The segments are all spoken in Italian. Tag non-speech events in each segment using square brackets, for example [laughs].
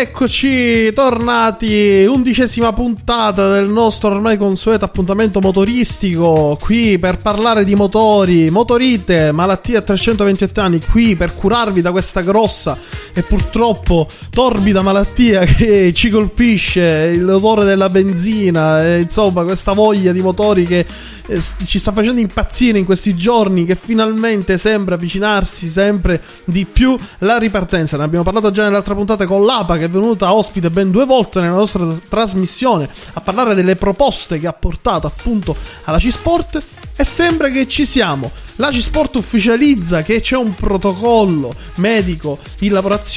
E rieccoci, tornati, undicesima puntata del nostro ormai consueto appuntamento motoristico, qui per parlare di motori, motorite, malattie a 328 anni, qui per curarvi da questa grossa e purtroppo torbida malattia [laughs] che ci colpisce, l'odore della benzina, e, insomma questa voglia di motori che eh, ci sta facendo impazzire in questi giorni, che finalmente sembra avvicinarsi sempre di più la ripartenza. Ne abbiamo parlato già nell'altra puntata con l'APA che è venuta ospite ben due volte nella nostra trasmissione a parlare delle proposte che ha portato appunto alla C-Sport e sembra che ci siamo. La C-Sport ufficializza che c'è un protocollo medico in lavorazione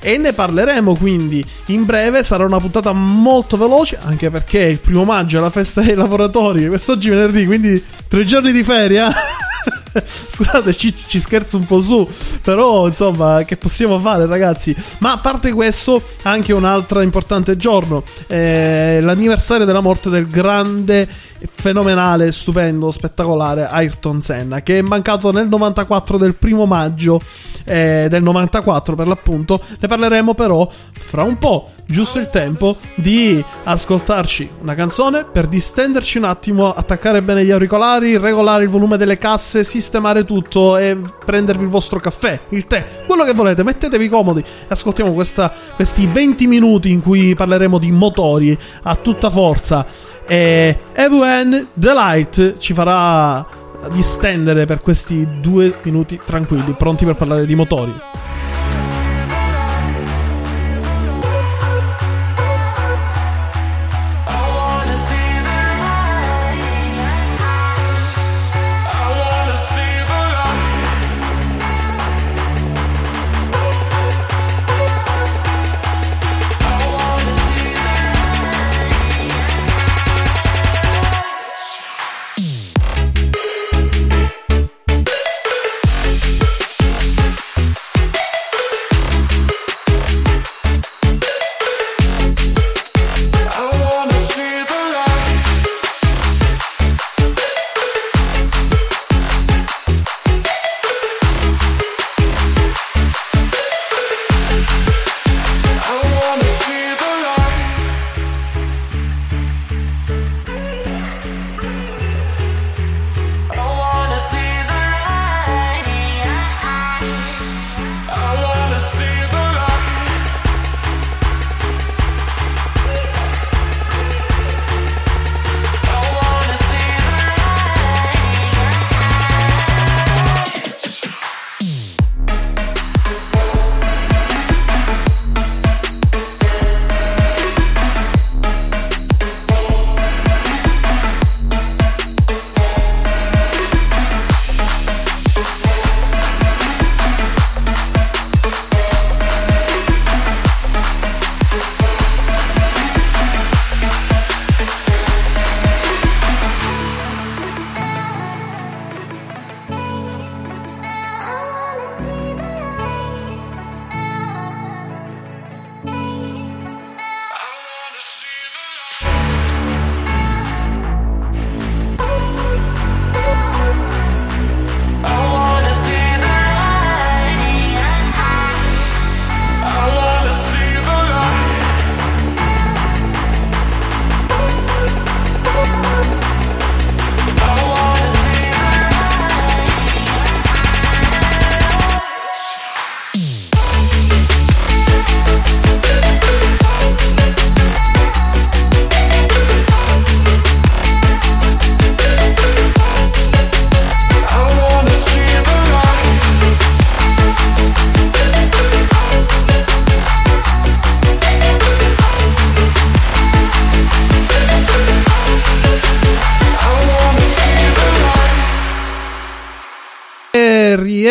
e ne parleremo quindi in breve. Sarà una puntata molto veloce, anche perché il primo maggio è la festa dei lavoratori. Quest'oggi è venerdì, quindi tre giorni di ferie. [laughs] [laughs] Scusate, ci, ci scherzo un po' su, però insomma, che possiamo fare, ragazzi? Ma a parte questo, anche un altro importante giorno: eh, l'anniversario della morte del grande fenomenale, stupendo, spettacolare Ayrton Senna che è mancato nel 94 del primo maggio eh, del 94 per l'appunto. Ne parleremo però fra un po' giusto il tempo di ascoltarci una canzone per distenderci un attimo attaccare bene gli auricolari regolare il volume delle casse sistemare tutto e prendervi il vostro caffè il tè quello che volete mettetevi comodi e ascoltiamo questa, questi 20 minuti in cui parleremo di motori a tutta forza e Evan Delight ci farà distendere per questi due minuti tranquilli, pronti per parlare di motori.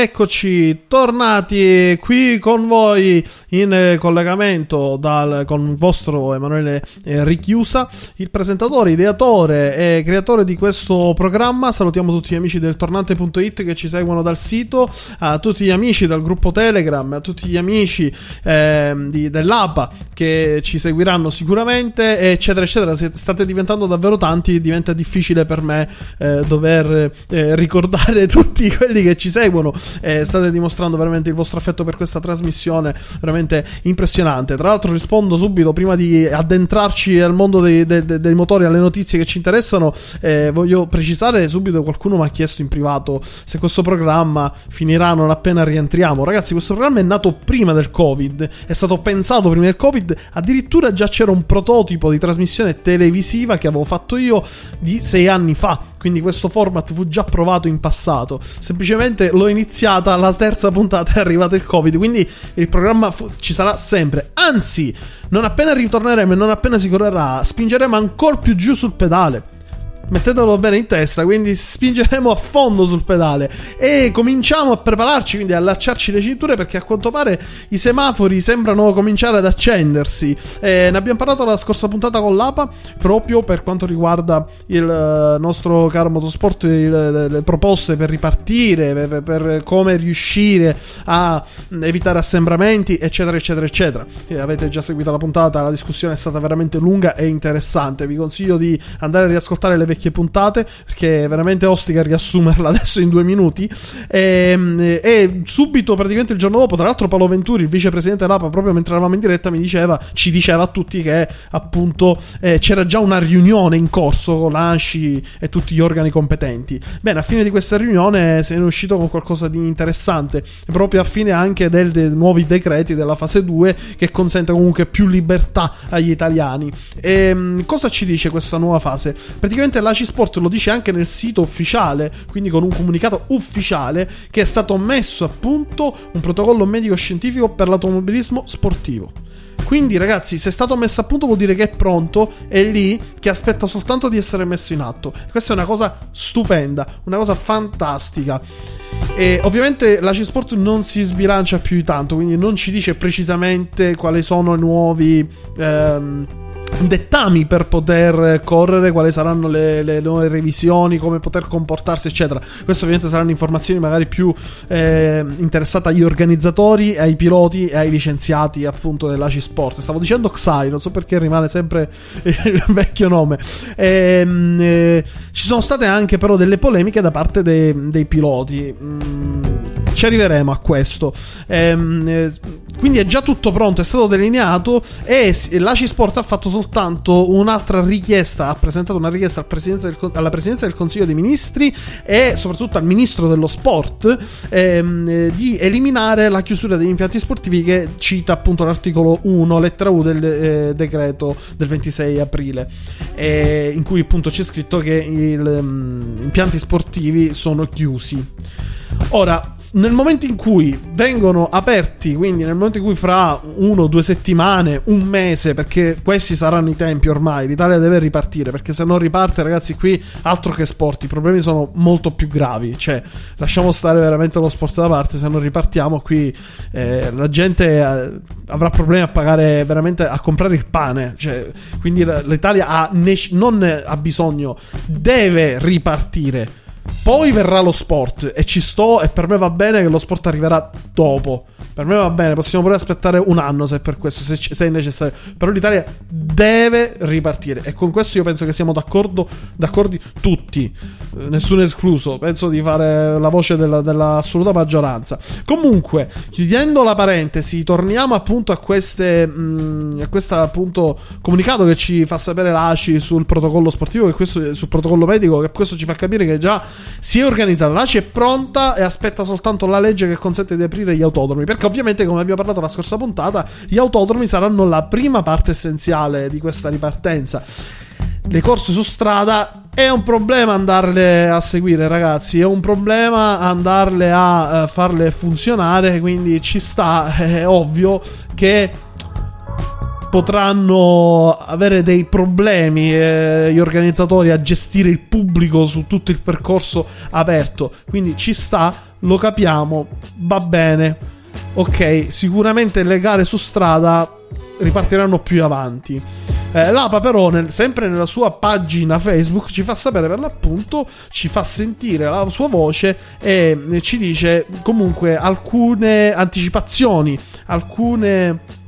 pick E rieccoci tornati qui con voi in eh, collegamento dal, con il vostro Emanuele eh, Richiusa, il presentatore, ideatore e creatore di questo programma. Salutiamo tutti gli amici del tornante.it che ci seguono dal sito, a tutti gli amici dal gruppo Telegram, a tutti gli amici eh, di, dell'APA che ci seguiranno sicuramente, eccetera, eccetera. State diventando davvero tanti, diventa difficile per me eh, dover eh, ricordare [laughs] tutti quelli che ci seguono. Eh, state dimostrando veramente il vostro affetto per questa trasmissione, veramente impressionante. Tra l'altro, rispondo subito prima di addentrarci al mondo dei, dei, dei motori, alle notizie che ci interessano. Eh, voglio precisare subito: qualcuno mi ha chiesto in privato se questo programma finirà non appena rientriamo. Ragazzi, questo programma è nato prima del Covid, è stato pensato prima del Covid. Addirittura già c'era un prototipo di trasmissione televisiva che avevo fatto io di sei anni fa quindi questo format fu già provato in passato. Semplicemente l'ho iniziata, la terza puntata è arrivato il Covid, quindi il programma fu- ci sarà sempre. Anzi, non appena ritorneremo e non appena si correrà, spingeremo ancora più giù sul pedale mettetelo bene in testa, quindi spingeremo a fondo sul pedale e cominciamo a prepararci, quindi a allacciarci le cinture perché a quanto pare i semafori sembrano cominciare ad accendersi. Eh, ne abbiamo parlato la scorsa puntata con l'APA proprio per quanto riguarda il uh, nostro caro motorsport, il, le, le, proposte per ripartire, per, per, come riuscire a evitare assembramenti, eccetera, eccetera, eccetera. E avete già seguito la puntata, la discussione è stata veramente lunga e interessante. Vi consiglio di andare a riascoltare le vecchie vecchie puntate, perché veramente ostica riassumerla [laughs] adesso in due minuti. E, ehm, e, subito, praticamente il giorno dopo, tra l'altro, Paolo Venturi, il vicepresidente dell'APA, proprio mentre eravamo in diretta, mi diceva, ci diceva a tutti che appunto eh, c'era già una riunione in corso con l'ANSCI e tutti gli organi competenti. Bene, a fine di questa riunione se ne è uscito con qualcosa di interessante, proprio a fine anche del, dei nuovi decreti della fase 2 che consente comunque più libertà agli italiani. E, ehm, cosa ci dice questa nuova fase? Praticamente l'ACI Sport lo dice anche nel sito ufficiale, quindi con un comunicato ufficiale, che è stato messo a punto un protocollo medico-scientifico per l'automobilismo sportivo. Quindi, ragazzi, se è stato messo a punto vuol dire che è pronto, è lì, che aspetta soltanto di essere messo in atto. Questa è una cosa stupenda, una cosa fantastica. E ovviamente la C-Sport non si sbilancia più di tanto, quindi non ci dice precisamente quali sono i nuovi. Ehm, dettami per poter correre, quali saranno le, le, nuove revisioni, come poter comportarsi, eccetera. Queste ovviamente saranno informazioni magari più eh, interessate agli organizzatori, ai piloti e ai licenziati appunto dell'ACI Sport. Stavo dicendo XAI, non so perché rimane sempre [laughs] il vecchio nome. E, ehm, eh, ci sono state anche però delle polemiche da parte dei, dei piloti. Mm, ci arriveremo a questo. Ehm, eh, quindi è già tutto pronto, è stato delineato e l'ACI Sport ha fatto soltanto un'altra richiesta, ha presentato una richiesta al presidenza del, alla Presidenza del Consiglio dei Ministri e soprattutto al Ministro dello Sport ehm, eh, di eliminare la chiusura degli impianti sportivi che cita appunto l'articolo 1, lettera U del eh, decreto del 26 aprile, eh, in cui appunto c'è scritto che gli um, impianti sportivi sono chiusi. Ora, nel momento in cui vengono aperti, quindi nel momento in cui fra uno, due settimane, un mese, perché questi saranno i tempi ormai, l'Italia deve ripartire, perché se non riparte, ragazzi, qui altro che sport, i problemi sono molto più gravi, cioè lasciamo stare veramente lo sport da parte, se non ripartiamo qui eh, la gente eh, avrà problemi a pagare veramente, a comprare il pane, cioè, quindi l'Italia ha non ha bisogno, deve ripartire poi verrà lo sport e ci sto e per me va bene che lo sport arriverà dopo. Per me va bene, possiamo pure aspettare un anno se per questo, se, se è necessario. Però l'Italia deve ripartire e con questo io penso che siamo d'accordo, d'accordi tutti, eh, nessuno escluso. Penso di fare la voce della, dell'assoluta maggioranza. Comunque, chiudendo la parentesi, torniamo appunto a queste mh, mm, a questo appunto comunicato che ci fa sapere l'ACI sul protocollo sportivo, questo, sul protocollo medico, che questo ci fa capire che già si è organizzata. L'ACI è pronta e aspetta soltanto la legge che consente di aprire gli autodromi. Perché ovviamente, come abbiamo parlato la scorsa puntata, gli autodromi saranno la prima parte essenziale di questa ripartenza. Le corse su strada è un problema andarle a seguire, ragazzi. È un problema andarle a uh, farle funzionare. Quindi ci sta, [laughs] è ovvio che potranno avere dei problemi eh, gli organizzatori a gestire il pubblico su tutto il percorso aperto. Quindi ci sta lo capiamo, va bene. Ok, sicuramente le gare su strada ripartiranno più avanti. Eh, L'APA però, nel, sempre nella sua pagina Facebook, ci fa sapere per l'appunto, ci fa sentire la sua voce e ci dice comunque alcune anticipazioni, alcune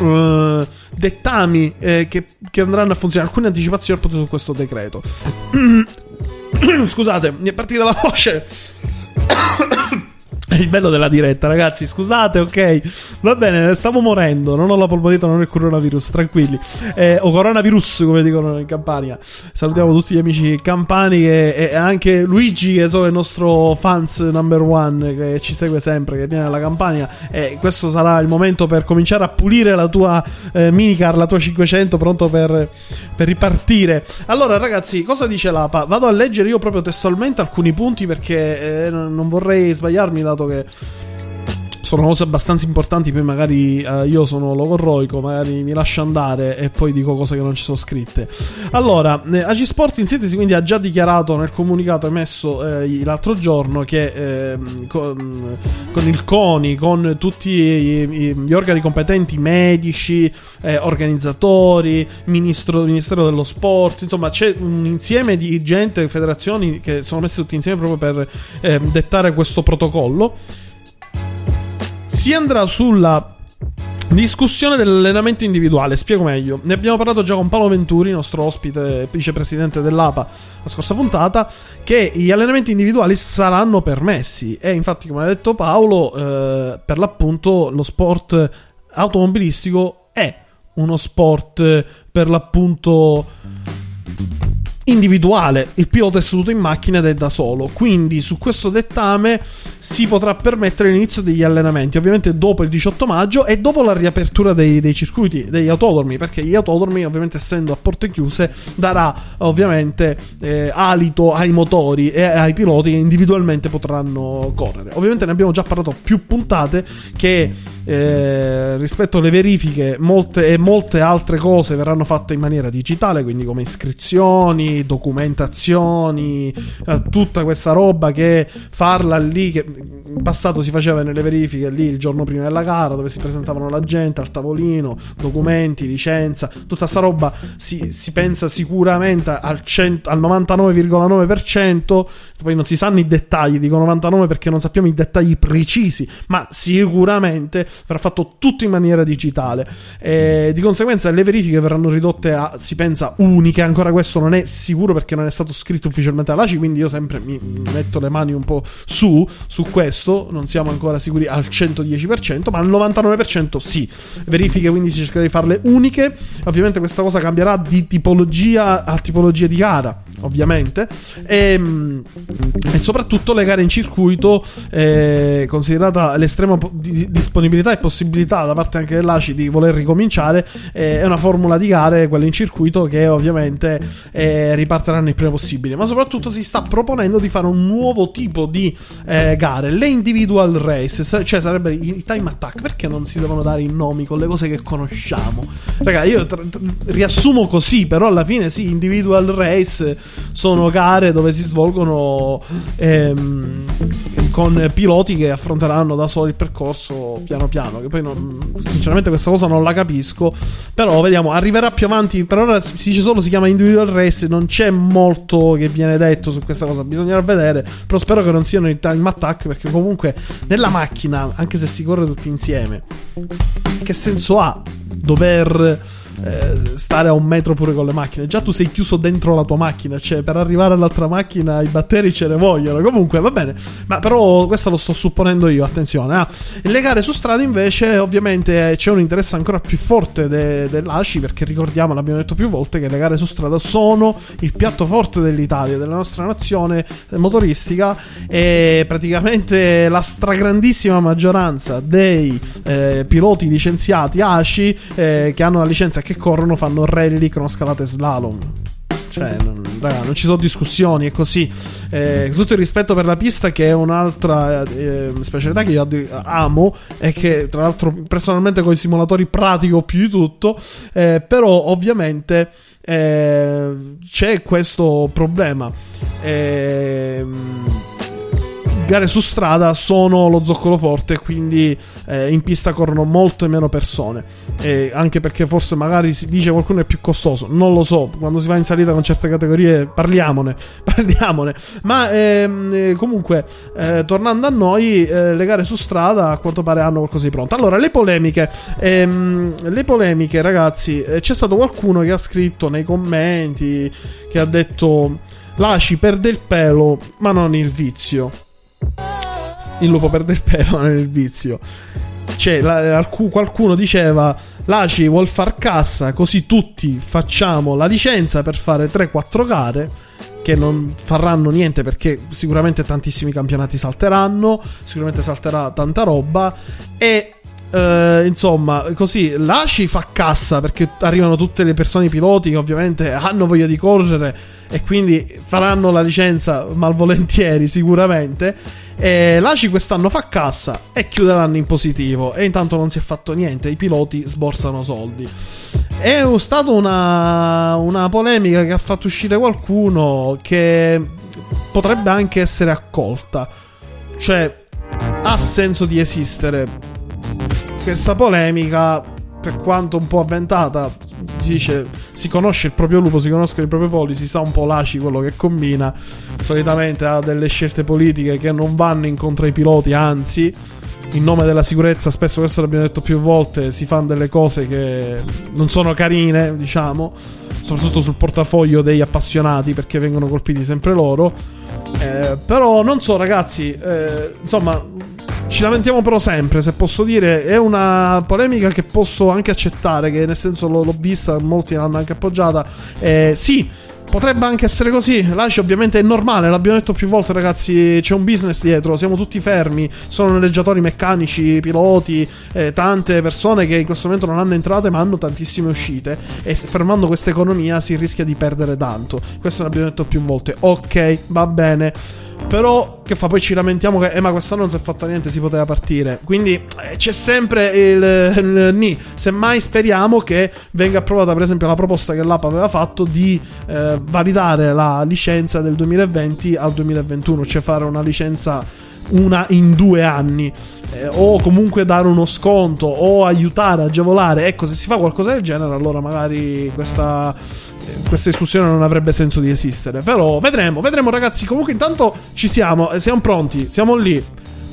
uh, dettami eh, che, che, andranno a funzionare, alcune anticipazioni appunto su questo decreto. [coughs] Scusate, mi è partita la voce. È il bello della diretta, ragazzi. Scusate, ok. Va bene, stavo morendo. Non ho la polmonite, non è il coronavirus. Tranquilli. Eh, o coronavirus, come dicono in Campania. Salutiamo tutti gli amici campani e, e anche Luigi, che so, è il nostro fans number one, che ci segue sempre, che viene dalla Campania. E questo sarà il momento per cominciare a pulire la tua eh, minicar, la tua 500, pronto per, per ripartire. Allora, ragazzi, cosa dice l'APA? Vado a leggere io proprio testualmente alcuni punti perché eh, non vorrei sbagliarmi dato como que eh, sono cose abbastanza importanti. Poi magari eh, io sono logorroico, magari mi lascio andare e poi dico cose che non ci sono scritte. Allora, eh, Agisport in sintesi quindi ha già dichiarato nel comunicato emesso eh, l'altro giorno che ehm, con, con, il CONI, con tutti i, gli organi competenti, medici, eh, organizzatori, ministro, Ministero dello Sport, insomma c'è un insieme di gente, federazioni che sono messe tutti insieme proprio per ehm, dettare questo protocollo si andrà sulla Discussione dell'allenamento individuale, spiego meglio. Ne abbiamo parlato già con Paolo Venturi, nostro ospite vicepresidente dell'APA, la scorsa puntata, che gli allenamenti individuali saranno permessi. E infatti, come ha detto Paolo, eh, per l'appunto lo sport automobilistico è uno sport per l'appunto individuale. Il pilota è seduto in macchina ed è da solo. Quindi su questo dettame si potrà permettere l'inizio degli allenamenti, ovviamente dopo il 18 maggio e dopo la riapertura dei, dei circuiti, degli autodromi, perché gli autodromi, ovviamente essendo a porte chiuse, darà ovviamente eh, alito ai motori e ai piloti che individualmente potranno correre. Ovviamente ne abbiamo già parlato più puntate che eh, rispetto alle verifiche molte e molte altre cose verranno fatte in maniera digitale, quindi come iscrizioni, documentazioni, eh, tutta questa roba che farla lì, che in passato si faceva nelle verifiche lì il giorno prima della gara, dove si presentavano la gente al tavolino, documenti, licenza, tutta sta roba si, si pensa sicuramente al, 100, al 99,9%, poi non si sanno i dettagli, dico 99 perché non sappiamo i dettagli precisi, ma sicuramente verrà fatto tutto in maniera digitale. E di conseguenza le verifiche verranno ridotte a, si pensa, uniche. Ancora questo non è sicuro perché non è stato scritto ufficialmente all'ACI, quindi io sempre mi metto le mani un po' su, su questo. Non siamo ancora sicuri al 110%, ma al 99% sì. Verifiche quindi si cerca di farle uniche. Ovviamente questa cosa cambierà di tipologia a tipologia di gara, ovviamente. E, ehm, e soprattutto le gare in circuito, eh, considerata l'estrema disponibilità possibilità e possibilità da parte anche dell'ACI di voler ricominciare eh, è una formula di gare, quella in circuito, che ovviamente eh, riparteranno il prima possibile. Ma soprattutto si sta proponendo di fare un nuovo tipo di eh, gare, le individual race, cioè sarebbe i time attack. Perché non si devono dare i nomi con le cose che conosciamo? Raga, io tra- tra- riassumo così, però alla fine sì, individual race sono gare dove si svolgono ehm, con piloti che affronteranno da soli il percorso piano piano. Che poi non, sinceramente questa cosa non la capisco. Però vediamo, arriverà più avanti. Per ora si dice solo si chiama individual race. Non c'è molto che viene detto su questa cosa. Bisognerà vedere. Però spero che non siano i time attack. Perché comunque nella macchina, anche se si corre tutti insieme, che senso ha dover eh, stare a un metro pure con le macchine. Già tu sei chiuso dentro la tua macchina, cioè per arrivare all'altra macchina i batteri ce ne vogliono. Comunque va bene, ma però questo lo sto supponendo io, attenzione. Ah. Le gare su strada invece ovviamente c'è un interesse ancora più forte de- dell'ACI perché ricordiamo, l'abbiamo detto più volte, che le gare su strada sono il piatto forte dell'Italia, della nostra nazione motoristica e praticamente la stragrandissima maggioranza dei eh, piloti licenziati ACI eh, che hanno la licenza che corrono fanno rally, cronoscalate slalom. Cioè, non, raga, non ci sono discussioni, è così. Eh, tutto il rispetto per la pista, che è un'altra eh, specialità che io amo e che tra l'altro personalmente con i simulatori pratico più di tutto. Eh, però ovviamente eh, c'è questo problema. Ehm gare su strada sono lo zoccolo forte, quindi eh, in pista corrono molte meno persone. E anche perché forse magari si dice qualcuno è più costoso, non lo so. Quando si va in salita con certe categorie parliamone, [laughs] parliamone. Ma ehm, eh, comunque, eh, tornando a noi, eh, le gare su strada a quanto pare hanno qualcosa di pronto. Allora, le polemiche, ehm, le polemiche, ragazzi, eh, c'è stato qualcuno che ha scritto nei commenti che ha detto l'ACI perde il pelo, ma non il vizio. Il lupo perde il pelo, il vizio. Cioè, la, alc- qualcuno diceva l'ACI vuol far cassa, così tutti facciamo la licenza per fare 3-4 gare che non faranno niente perché sicuramente tantissimi campionati salteranno, sicuramente salterà tanta roba e eh, insomma, così l'ACI fa cassa perché arrivano tutte le persone, piloti che ovviamente hanno voglia di correre e quindi faranno la licenza malvolentieri sicuramente. E l'ACI quest'anno fa cassa e chiude l'anno in positivo e intanto non si è fatto niente, i piloti sborsano soldi. È stata una, una polemica che ha fatto uscire qualcuno che potrebbe anche essere accolta. Cioè, ha senso di esistere questa polemica, per quanto un po' avventata, si dice si conosce il proprio lupo, si conoscono i propri poli, si sa un po' l'aci quello che combina. Solitamente ha delle scelte politiche che non vanno incontro ai piloti, anzi, in nome della sicurezza, spesso questo l'abbiamo detto più volte, si fanno delle cose che non sono carine, diciamo, soprattutto sul portafoglio degli appassionati perché vengono colpiti sempre loro. Eh, però non so, ragazzi, eh, insomma, ci lamentiamo però sempre, se posso dire, è una polemica che posso anche accettare, che nel senso l'ho, l'ho vista, molti l'hanno anche appoggiata. Eh, sì, potrebbe anche essere così. L'ACI ovviamente è normale, l'abbiamo detto più volte ragazzi, c'è un business dietro, siamo tutti fermi, sono noleggiatori meccanici, piloti, eh, tante persone che in questo momento non hanno entrate ma hanno tantissime uscite e fermando questa economia si rischia di perdere tanto. Questo l'abbiamo detto più volte. Ok, va bene. Però, che fa? Poi ci lamentiamo che, eh, ma quest'anno non si è fatto niente, si poteva partire. Quindi eh, c'è sempre il, il, ni. Semmai speriamo che venga approvata, per esempio, la proposta che l'AP aveva fatto di eh, validare la licenza del 2020 al 2021, cioè fare una licenza una in due anni. Eh, o comunque dare uno sconto o aiutare, agevolare. Ecco, se si fa qualcosa del genere, allora magari questa, eh, questa discussione non avrebbe senso di esistere. Però vedremo, vedremo ragazzi. Comunque intanto ci siamo, eh, siamo pronti, siamo lì.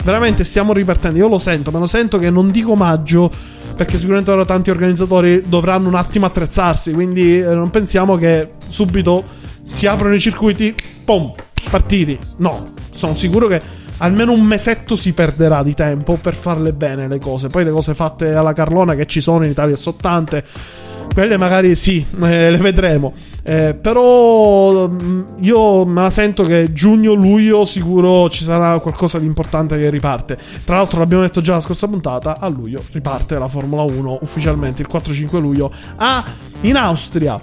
Veramente stiamo ripartendo. Io lo sento, me lo sento che non dico maggio perché sicuramente ora tanti organizzatori dovranno un attimo attrezzarsi, quindi eh, non pensiamo che subito si aprono i circuiti, pom, partiti. No, sono sicuro che almeno un mesetto si perderà di tempo per farle bene le cose. Poi le cose fatte alla Carlona che ci sono in Italia sono tante. Quelle magari sì, [laughs] eh, le vedremo. Eh, però mm, io me la sento che giugno-luglio sicuro ci sarà qualcosa di importante che riparte. Tra l'altro l'abbiamo detto già la scorsa puntata, a luglio riparte la Formula 1 ufficialmente il 4-5 luglio a, in Austria.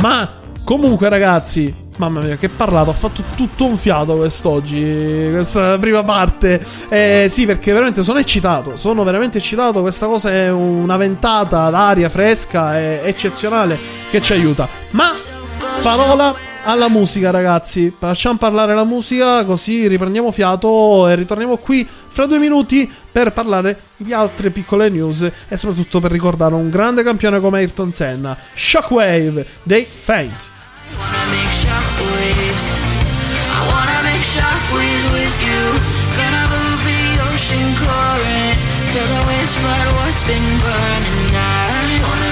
Ma comunque ragazzi, Mamma mia, che parlato, ho fatto tutto un fiato quest'oggi, questa prima parte. Eh, sì, perché veramente sono eccitato, sono veramente eccitato. Questa cosa è una ventata d'aria fresca, è eccezionale, che ci aiuta. Ma, parola alla musica, ragazzi. Facciamo parlare la musica, così riprendiamo fiato e ritorniamo qui fra due minuti per parlare di altre piccole news e soprattutto per ricordare un grande campione come Ayrton Senna, Shockwave dei Faint. Wanna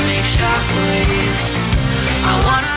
make shockwaves. I wanna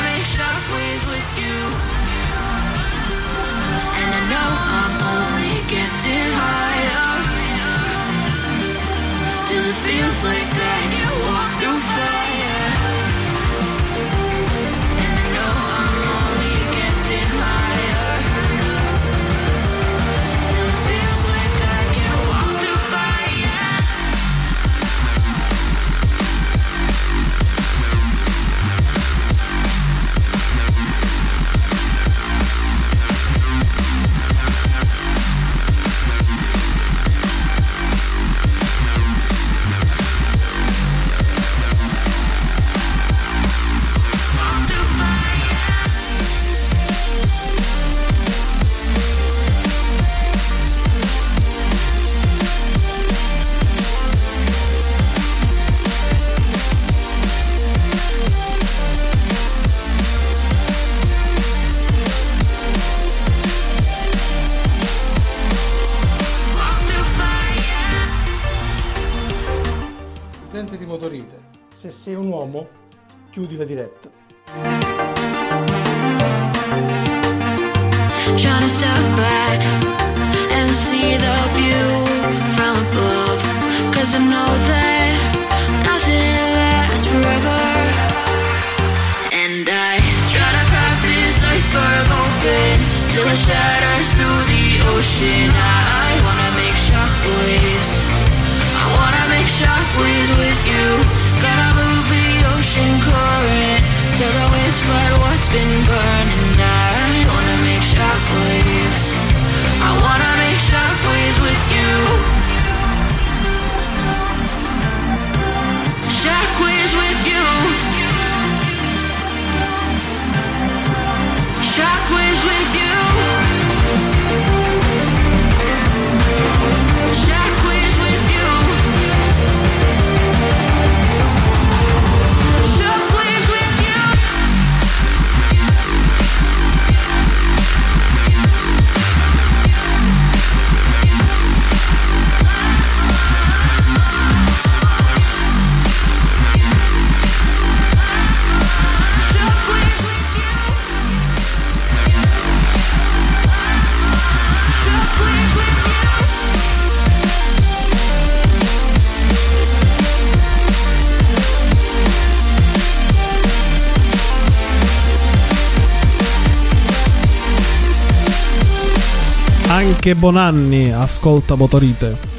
uomo, chiudi la diretta. Been burning. I wanna make shockwaves. I wanna Anche Bonanni ascolta Motorite.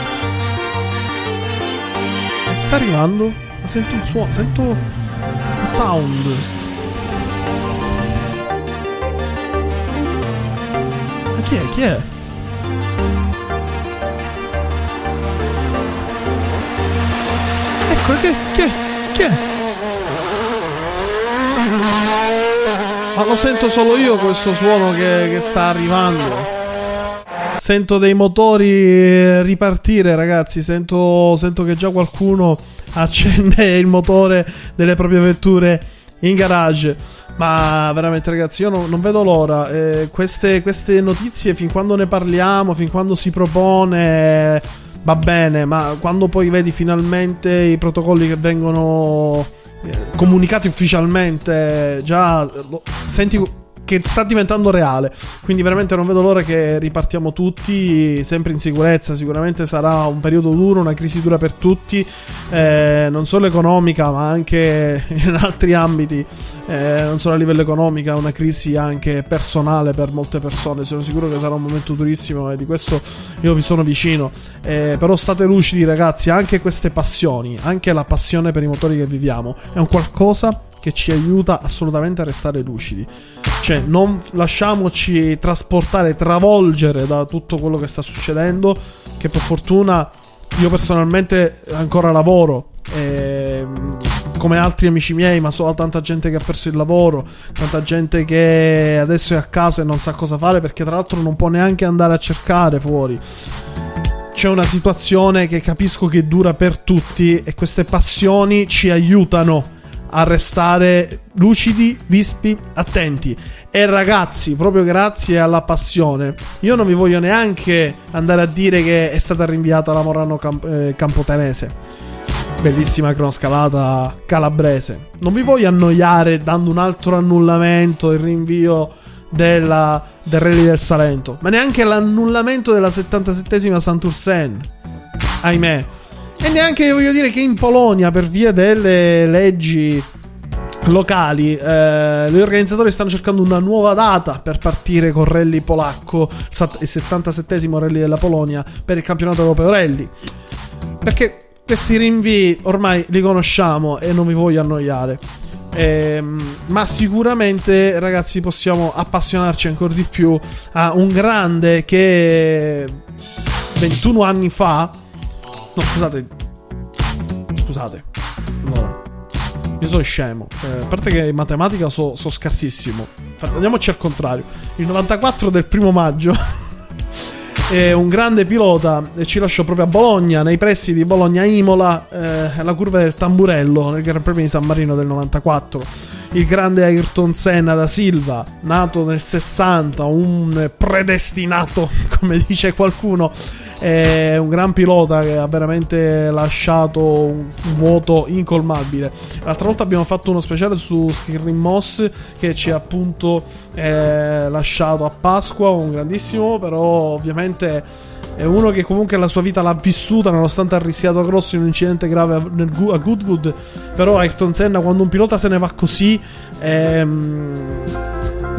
Sta arrivando? Ma sento un suono, sento un sound. Ma chi è? Chi è? Ecco, che, chi è? Chi è? Ma lo sento solo io questo suono che, che sta arrivando. Sento dei motori eh, ripartire, ragazzi. Sento, sento che già qualcuno accende il motore delle proprie vetture in garage. Ma veramente, ragazzi, io non, non vedo l'ora. Eh, queste, queste notizie, fin quando ne parliamo, fin quando si propone, va bene. Ma quando poi vedi finalmente i protocolli che vengono eh, comunicati ufficialmente, già lo- senti che sta diventando reale. Quindi veramente non vedo l'ora che ripartiamo tutti, sempre in sicurezza. Sicuramente sarà un periodo duro, una crisi dura per tutti, eh, non solo economica, ma anche [laughs] in altri ambiti. Eh, non solo a livello economico, una crisi anche personale per molte persone. Sono sicuro che sarà un momento durissimo e di questo io vi sono vicino. Eh, però state lucidi, ragazzi, anche queste passioni, anche la passione per i motori che viviamo, è un qualcosa che ci aiuta assolutamente a restare lucidi. Cioè, non lasciamoci trasportare, travolgere da tutto quello che sta succedendo. Che per fortuna io personalmente ancora lavoro. ehm, come altri amici miei, ma so tanta gente che ha perso il lavoro, tanta gente che adesso è a casa e non sa cosa fare perché tra l'altro non può neanche andare a cercare fuori. C'è una situazione che capisco che dura per tutti e queste passioni ci aiutano a restare lucidi, vispi, attenti. E ragazzi, proprio grazie alla passione, io non vi voglio neanche andare a dire che è stata rinviata la Morano Camp- eh, Campotenese. Bellissima cronoscalata calabrese. Non vi voglio annoiare dando un altro annullamento, il rinvio della, del Rally del Salento, ma neanche l'annullamento della 77esima Santursen. Ahimè. E neanche voglio dire che in Polonia, per via delle leggi locali, eh, gli organizzatori stanno cercando una nuova data per partire con rally polacco, il 77esimo rally della Polonia per il campionato europeo rally. Perché questi rinvii ormai li conosciamo e non vi voglio annoiare. Ehm, ma sicuramente, ragazzi, possiamo appassionarci ancora di più a un grande che 21 anni fa. No, scusate. Scusate. Allora, io sono scemo. Eh, a parte che in matematica so, so scarsissimo. Infatti, Andiamoci al contrario. Il 94 del primo maggio. [laughs] È un grande pilota e ci lasciò proprio a Bologna, nei pressi di Bologna-Imola, eh, la curva del tamburello nel Gran Premio di San Marino del 94. Il grande Ayrton Senna da Silva, nato nel 60, un predestinato, [laughs] come dice qualcuno, è un gran pilota che ha veramente lasciato un vuoto incolmabile. L'altra volta abbiamo fatto uno speciale su Stirling Moss che ci ha appunto eh, lasciato a Pasqua, un grandissimo, però ovviamente è uno che comunque la sua vita l'ha vissuta nonostante ha rischiato grosso in un incidente grave a, nel a Goodwood. Però Ayrton Senna quando un pilota se ne va così... Ehm,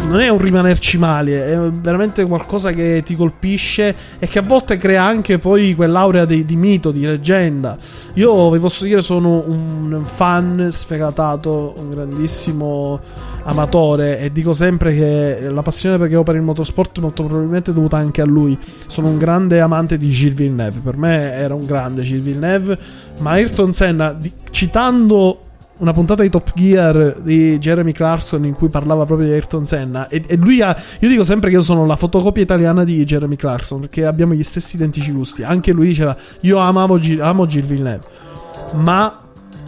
non è un rimanerci male, è veramente qualcosa che ti colpisce e che a volte crea anche poi quell'aurea di, di mito, di leggenda. Io vi posso dire sono un fan sfegatato, un grandissimo amatore e dico sempre che la passione perché ho per il motorsport molto probabilmente è dovuta anche a lui. Sono un grande amante di Gilles Villeneuve, per me era un grande Gilles Villeneuve, ma Ayrton Senna, di- citando una puntata di Top Gear di Jeremy Clarkson in cui parlava proprio di Ayrton Senna. E, e lui ha. Io dico sempre che io sono la fotocopia italiana di Jeremy Clarkson perché abbiamo gli stessi identici gusti. Anche lui diceva: Io amavo, amo Gilles Villeneuve. Ma.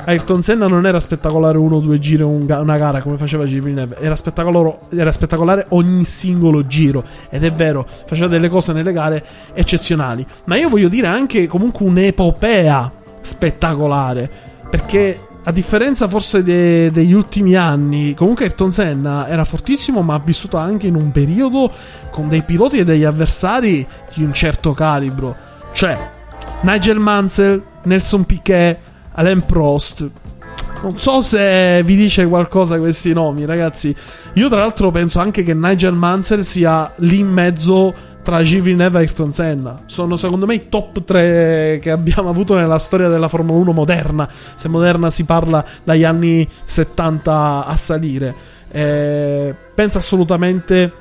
Ayrton Senna non era spettacolare uno o due giri una gara come faceva Gilles Villeneuve, era spettacolare, era spettacolare ogni singolo giro ed è vero, faceva delle cose nelle gare eccezionali. Ma io voglio dire anche comunque un'epopea spettacolare perché a differenza forse de- degli ultimi anni, comunque Ayrton Senna era fortissimo, ma ha vissuto anche in un periodo con dei piloti e degli avversari di un certo calibro. Cioè, Nigel Mansell, Nelson Piquet, Alain Prost. Non so se vi dice qualcosa questi nomi, ragazzi. Io, tra l'altro, penso anche che Nigel Mansell sia lì in mezzo tra Villeneuve e Ayrton Senna. Sono secondo me i top 3 che abbiamo avuto nella storia della Formula 1 moderna. Se moderna si parla dagli anni 70 a salire. Eh, penso assolutamente.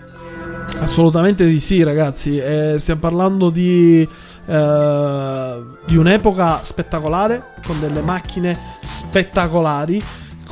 Assolutamente di sì, ragazzi. Eh, stiamo parlando di. Eh, di un'epoca spettacolare con delle macchine spettacolari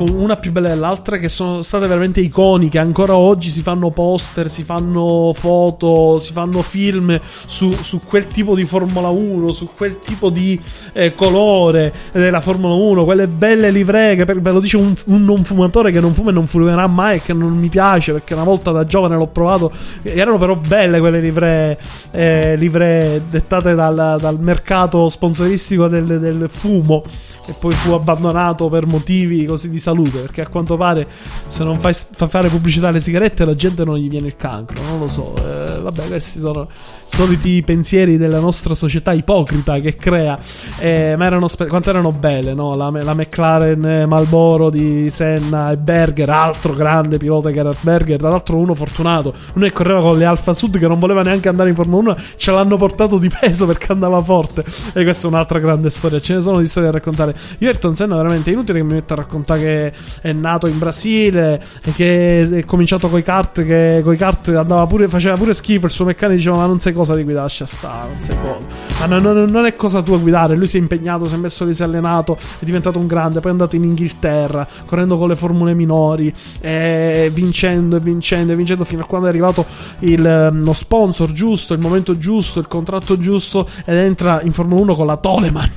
una più bella dell'altra che sono state veramente iconiche. Ancora oggi si fanno poster si fanno foto si fanno film su, su quel tipo di Formula 1 su quel tipo di eh, colore della Formula 1 quelle belle livree che ve lo dice un, un non fumatore che non fuma e non fumerà mai e che non mi piace perché una volta da giovane l'ho provato. Erano però belle quelle livree eh, livree dettate dal, dal mercato sponsoristico del, del fumo e poi fu abbandonato per motivi così di salute perché a quanto pare se non fai, fai fare pubblicità alle sigarette la gente non gli viene il cancro non lo so Eh, vabbè questi sono soliti pensieri della nostra società ipocrita che crea Eh, ma erano spe- quanto erano belle no? la, la McLaren eh, Malboro di Senna e Berger altro grande pilota che era Berger tra l'altro uno fortunato. Uno che correva con le Alfa Sud che non voleva neanche andare in Formula 1 ce l'hanno portato di peso perché andava forte. E questa è un'altra grande storia. Ce ne sono di storie da raccontare. Io Ayrton Senna veramente è inutile che mi metta a raccontare che è nato in Brasile e che è cominciato coi kart che coi kart andava pure faceva pure schifo il suo meccanico diceva ma non sai cosa di guidare lascia stare non sai cosa ma non, non- non è cosa tua guidare lui si è impegnato si è messo lì si è allenato è diventato un grande poi è andato in Inghilterra correndo con le formule minori e vincendo e vincendo e vincendo fino a quando è arrivato il, ehm, lo sponsor giusto il momento giusto il contratto giusto ed entra in Formula 1 con la Toleman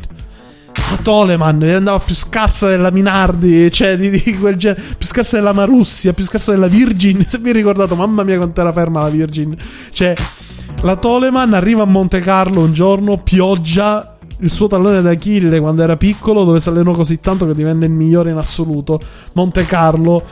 la Toleman andava più scarsa della Minardi, cioè di, di quel genere, più scarsa della Marussia, più scarsa della Virgin. [laughs] Se vi ricordate, mamma mia, quanto era ferma la Virgin. Cioè, la Toleman arriva a Monte Carlo un giorno, pioggia. Il suo tallone d'Achille quando era piccolo, dove si allenò così tanto che divenne il migliore in assoluto. Monte Carlo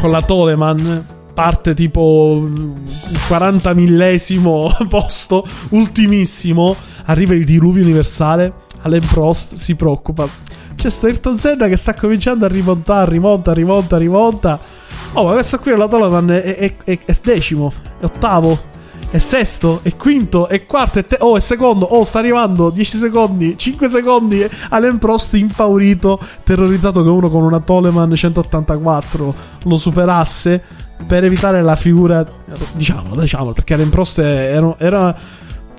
con la Toleman parte tipo un 40 millesimo [laughs] posto, ultimissimo. Arriva il diluvio universale. Alain Prost si preoccupa. C'è Ayrton Senna che sta cominciando a rimontare, rimonta, rimonta, rimonta. Oh, ma questo qui è la Toleman è, è- è- è decimo, è ottavo. È sesto, è quinto, è quarto, è te- oh, è secondo, oh, sta arrivando 10 secondi, 5 secondi. Alain Prost impaurito, terrorizzato che uno con una Toleman 184 lo superasse per evitare la figura, diciamo, diciamo, perché Alain Prost era, era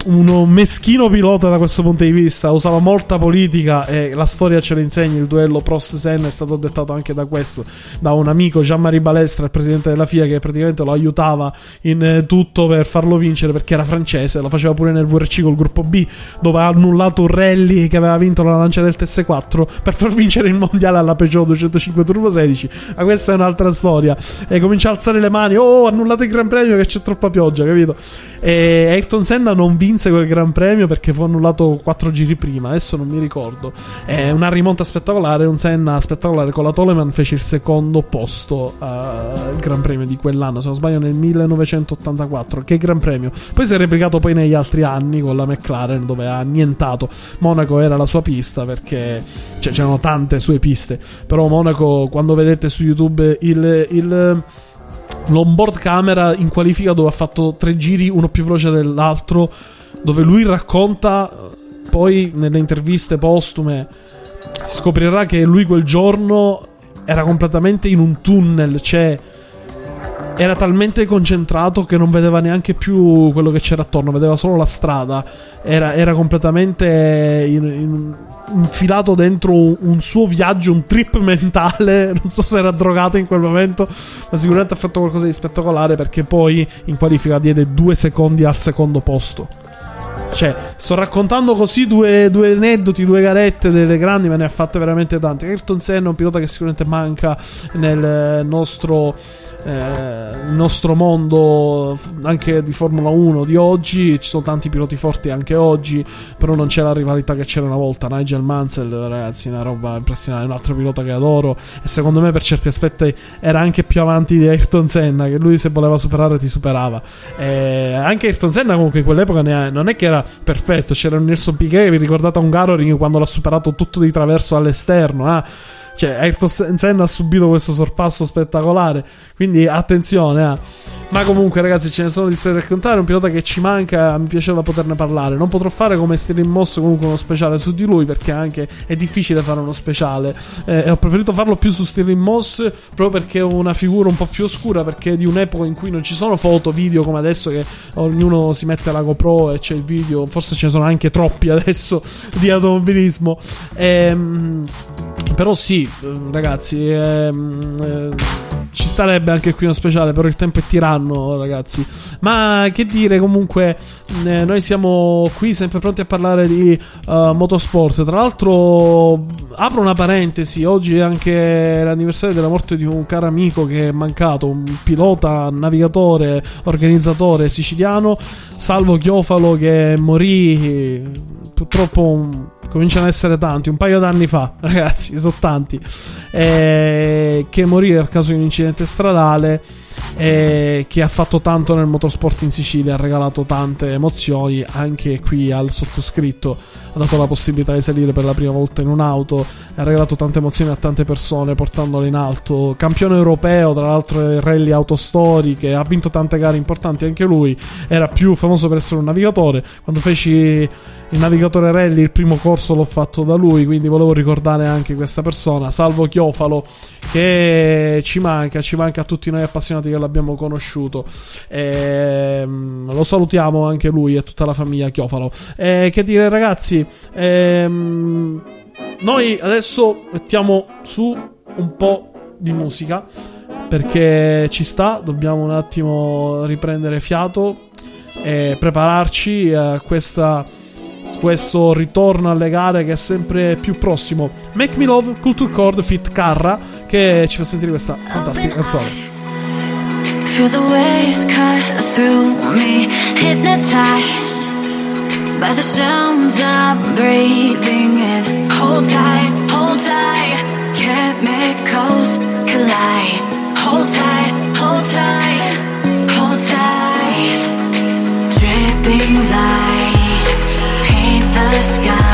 uno meschino pilota da questo punto di vista, usava molta politica e la storia ce lo insegna, il duello Prost-Senna è stato dettato anche da questo, da un amico Jean-Marie Balestra, il presidente della FIA che praticamente lo aiutava in eh, tutto per farlo vincere perché era francese, lo faceva pure nel VRC col gruppo B dove ha annullato un rally che aveva vinto la lancia del TS4 per far vincere il mondiale alla Peugeot 205 Turbo 16, ma questa è un'altra storia. E comincia a alzare le mani, oh annullate il Gran Premio che c'è troppa pioggia, capito? E Ayrton Senna non vinse quel Gran Premio perché fu annullato 4 giri prima. Adesso non mi ricordo. È una rimonta spettacolare. Un Senna spettacolare con la Toleman fece il secondo posto al Gran Premio di quell'anno. Se non sbaglio, nel 1984. Che Gran Premio. Poi si è replicato poi negli altri anni con la McLaren dove ha annientato. Monaco era la sua pista perché cioè, c'erano tante sue piste. Però Monaco, quando vedete su YouTube il, il l'onboard camera in qualifica dove ha fatto tre giri, uno più veloce dell'altro, dove lui racconta, poi nelle interviste postume, si scoprirà che lui quel giorno era completamente in un tunnel, cioè era talmente concentrato che non vedeva neanche più quello che c'era attorno, vedeva solo la strada. Era, era completamente in, in, infilato dentro un, un, suo viaggio, un trip mentale. [laughs] Non so se era drogato in quel momento, ma sicuramente ha fatto qualcosa di spettacolare perché poi in qualifica diede due secondi al secondo posto. Cioè, sto raccontando così due, due, aneddoti, due garette delle grandi, ma ne ha fatte veramente tante. Ayrton Senna è un pilota che sicuramente manca nel nostro eh, nostro mondo anche di Formula 1 di oggi ci sono tanti piloti forti anche oggi però non c'è la rivalità che c'era una volta. Nigel Mansell ragazzi una roba impressionante un altro pilota che adoro. E secondo me per certi aspetti era anche più avanti di Ayrton Senna che lui se voleva superare ti superava. E anche Ayrton Senna comunque in quell'epoca ha, non è che era perfetto. C'era un Nelson Piquet vi ricordate un Garoring quando l'ha superato tutto di traverso all'esterno ah cioè, Ayrton Senna ha subito questo sorpasso spettacolare. Quindi attenzione, eh. Ma comunque, ragazzi, ce ne sono di storie da raccontare. Un pilota che ci manca, mi piaceva poterne parlare. Non potrò fare come Stirling Moss comunque uno speciale su di lui, perché anche è difficile fare uno speciale. Eh, ho preferito farlo più su Stirling Moss, proprio perché è una figura un po' più oscura, perché è di un'epoca in cui non ci sono foto, video come adesso, che ognuno si mette la GoPro e c'è il video. Forse ce ne sono anche troppi adesso di automobilismo. Ehm però sì, ragazzi, ehm, eh, ci starebbe anche qui uno speciale, però il tempo è tiranno, ragazzi. Ma che dire, comunque, eh, noi siamo qui sempre pronti a parlare di uh, motorsport. Tra l'altro, apro una parentesi, oggi è anche l'anniversario della morte di un caro amico che è mancato, un pilota, navigatore, organizzatore siciliano, Salvo Chiofalo, che morì purtroppo cominciano ad essere tanti, un paio d'anni fa, [laughs] ragazzi, sono tanti, eh, che morì a causa di un incidente stradale, eh, che ha fatto tanto nel motorsport in Sicilia, ha regalato tante emozioni. Anche qui al sottoscritto ha dato la possibilità di salire per la prima volta in un'auto, ha regalato tante emozioni a tante persone portandole in alto. Campione europeo, tra l'altro rally autostoriche, ha vinto tante gare importanti. Anche lui, era più famoso per essere un navigatore. Quando feci il navigatore rally, il primo corso l'ho fatto da lui, quindi volevo ricordare anche questa persona, Salvo Chiofalo, che ci manca, ci manca a tutti noi appassionati che l'abbiamo conosciuto. E, ehm, lo salutiamo anche lui e tutta la famiglia Chiofalo. E, che dire ragazzi, ehm, noi adesso mettiamo su un po' di musica perché ci sta, dobbiamo un attimo riprendere fiato e prepararci a questa, questo ritorno alle gare che è sempre più prossimo. Make Me Love, Culture Cord, Fit Carra, che ci fa sentire questa fantastica canzone. Feel the waves cut through me, hypnotized by the sounds I'm breathing in. Hold tight, hold tight, chemicals collide. Hold tight, hold tight, hold tight. Dripping the skies,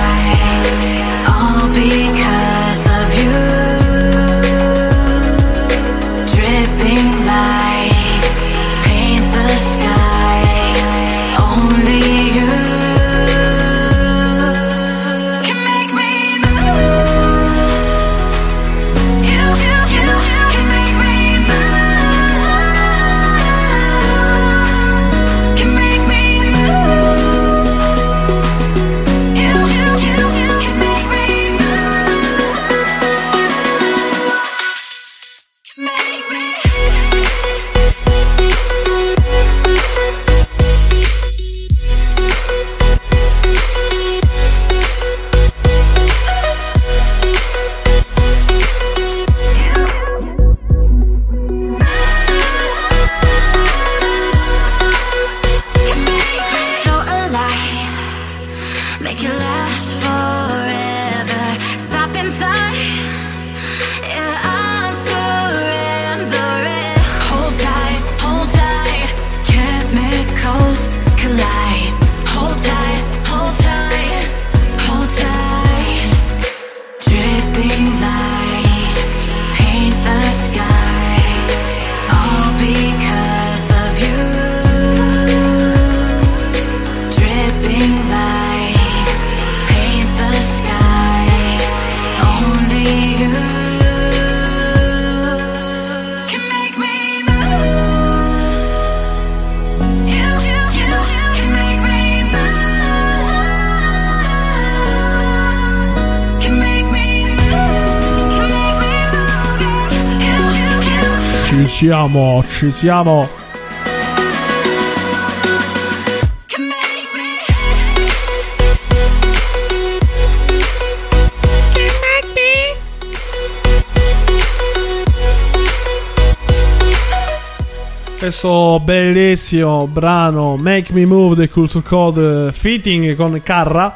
siamo, ci siamo. Questo bellissimo brano Make Me Move del Culture Code Fitting con Carra.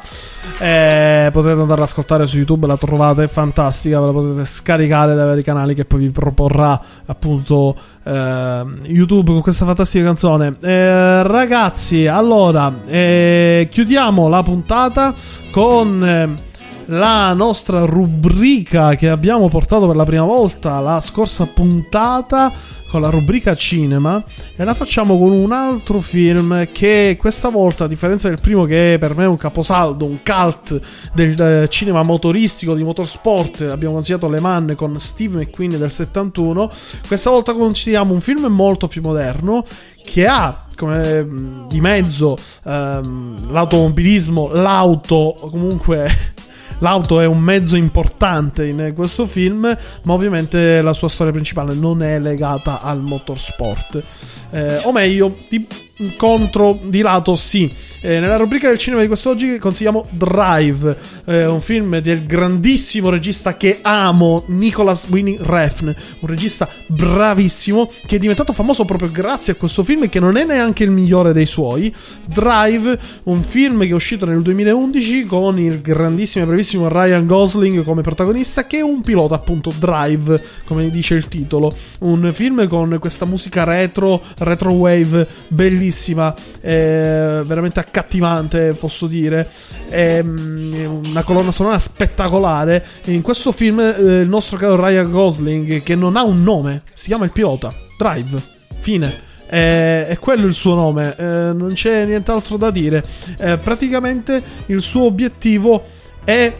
Eh, potete andare ad ascoltare su YouTube, la trovate fantastica. Ve la potete scaricare dai vari canali che poi vi proporrà appunto eh, YouTube con questa fantastica canzone. Eh, ragazzi, allora eh, chiudiamo la puntata con. eh, la nostra rubrica che abbiamo portato per la prima volta la scorsa puntata con la rubrica cinema e la facciamo con un altro film che questa volta a differenza del primo che per me è un caposaldo, un cult del eh, cinema motoristico di motorsport, abbiamo consigliato Le Mans con Steve McQueen del 71, questa volta consideriamo un film molto più moderno che ha come mh, di mezzo ehm, l'automobilismo, l'auto comunque L'auto è un mezzo importante in questo film, ma ovviamente la sua storia principale non è legata al motorsport. Eh, o meglio, di contro di lato sì. Eh, nella rubrica del cinema di quest'oggi consigliamo Drive, eh, un film del grandissimo regista che amo, Nicholas Winnie Refn, un regista bravissimo che è diventato famoso proprio grazie a questo film che non è neanche il migliore dei suoi. Drive, un film che è uscito nel 2011 con il grandissimo e bravissimo Ryan Gosling come protagonista che è un pilota appunto Drive, come dice il titolo. Un film con questa musica retro, retro wave bellissima, eh, veramente accattivante, posso dire. È mm, una colonna sonora spettacolare. In questo film eh, il nostro caro Ryan Gosling, che non ha un nome, si chiama il pilota. Drive. Fine. Eh, è quello il suo nome, eh, non c'è nient'altro da dire. Eh, praticamente il suo obiettivo è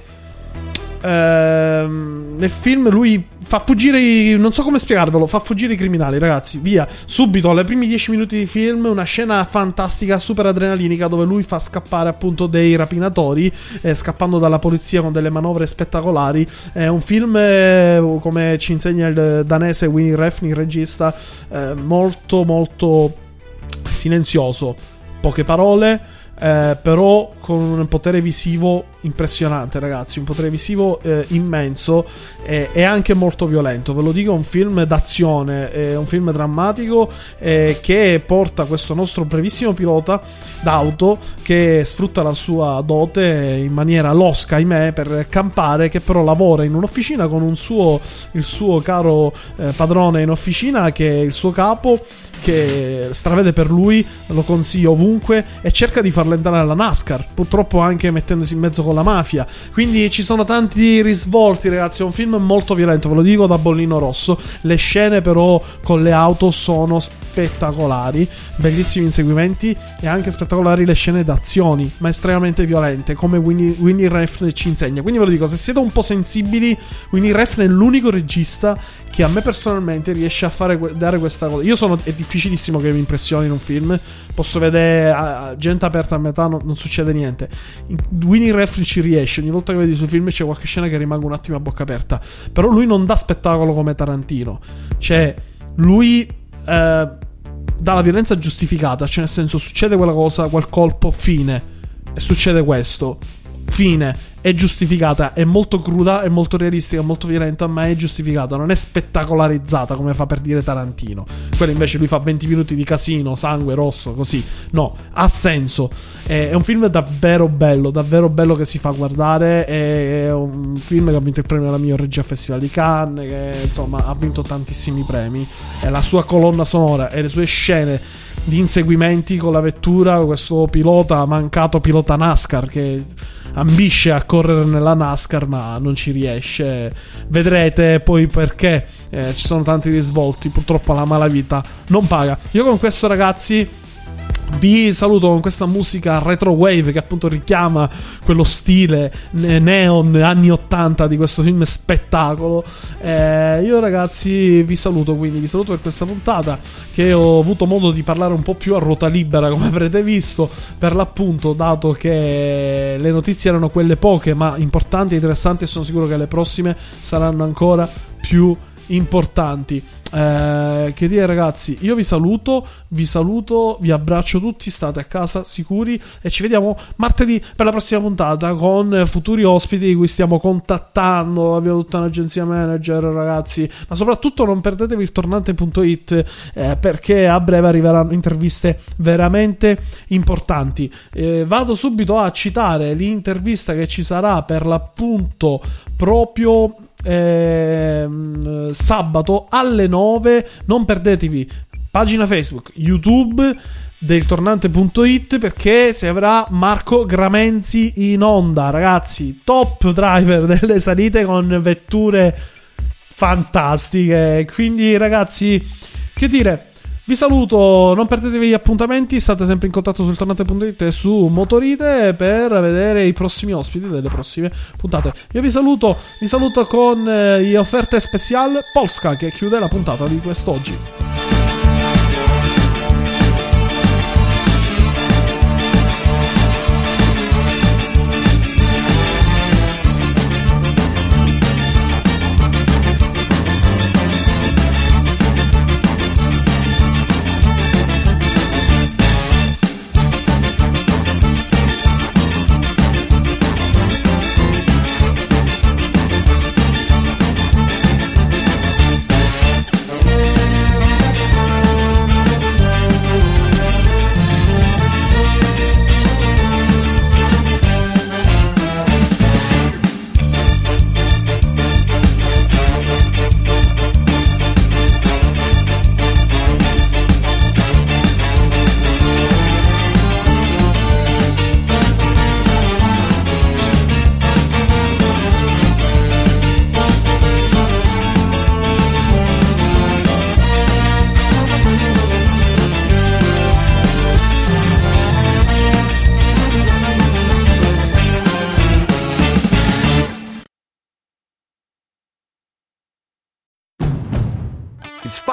Ehm, nel film lui fa fuggire i, non so come spiegarvelo fa fuggire i criminali ragazzi via subito ai primi 10 minuti di film una scena fantastica super adrenalinica dove lui fa scappare appunto dei rapinatori eh, scappando dalla polizia con delle manovre spettacolari. È un film eh, come ci insegna il danese Winnie Refn regista eh, molto molto silenzioso. Poche parole eh, però con un potere visivo impressionante, ragazzi. Un potere visivo eh, immenso e, e anche molto violento. Ve lo dico, è un film d'azione, è un film drammatico eh, che porta questo nostro brevissimo pilota d'auto che sfrutta la sua dote in maniera losca, ahimè, per campare. Che però lavora in un'officina con un suo, il suo caro eh, padrone in officina, che è il suo capo che stravede per lui, lo consiglio ovunque e cerca di farlo entrare alla NASCAR, purtroppo anche mettendosi in mezzo con la mafia. Quindi ci sono tanti risvolti, ragazzi, è un film molto violento, ve lo dico da bollino rosso. Le scene però con le auto sono spettacolari, bellissimi inseguimenti e anche spettacolari le scene d'azioni, ma estremamente violente, come Winnie, Winnie Refn ci insegna. Quindi ve lo dico, se siete un po' sensibili, Winnie Refn è l'unico regista che a me personalmente riesce a fare dare questa cosa. Io sono è difficilissimo che mi impressioni in un film. Posso vedere uh, gente aperta a metà, no, non succede niente. In, Winnie Refn ci riesce. Ogni volta che vedi sui film c'è qualche scena che rimane un attimo a bocca aperta. Però lui non dà spettacolo come Tarantino. Cioè, lui uh, dà la violenza giustificata. Cioè, nel senso, succede quella cosa, quel colpo, fine. E succede questo fine è giustificata, è molto cruda, è molto realistica, è molto violenta, ma è giustificata, non è spettacolarizzata come fa per dire Tarantino. Quello invece lui fa 20 minuti di casino, sangue rosso, così. No, ha senso. È, è un film davvero bello, davvero bello che si fa guardare. È, è un film che ha vinto il premio alla miglior regia Festival di Cannes, che insomma ha vinto tantissimi premi. E la sua colonna sonora e le sue scene di inseguimenti con la vettura, questo pilota mancato pilota NASCAR che ambisce a correre nella NASCAR ma non ci riesce. Vedrete poi perché eh, ci sono tanti risvolti, purtroppo la malavita non paga. Io con questo ragazzi vi saluto con questa musica retro wave che appunto richiama quello stile neon anni 80 di questo film spettacolo. Eh, io ragazzi vi saluto quindi, vi saluto per questa puntata che ho avuto modo di parlare un po' più a ruota libera come avrete visto, per l'appunto dato che le notizie erano quelle poche ma importanti e interessanti e sono sicuro che le prossime saranno ancora più importanti. Eh, che dire ragazzi, io vi saluto, vi saluto, vi abbraccio tutti, state a casa sicuri e ci vediamo martedì per la prossima puntata con futuri ospiti di cui stiamo contattando, abbiamo tutta un'agenzia manager ragazzi, ma soprattutto non perdetevi il tornante.it eh, perché a breve arriveranno interviste veramente importanti. Eh, vado subito a citare l'intervista che ci sarà per l'appunto proprio ehm, sabato alle 9. Non perdetevi pagina Facebook, YouTube del tornante.it perché si avrà Marco Gramenzi in onda, ragazzi, top driver [laughs] delle salite con vetture fantastiche. Quindi, ragazzi, che dire, vi saluto, non perdetevi gli appuntamenti, state sempre in contatto sul tornate.it e su Motorite per vedere i prossimi ospiti delle prossime puntate. Io vi saluto, vi saluto con eh, le offerte special Polska che chiude la puntata di quest'oggi.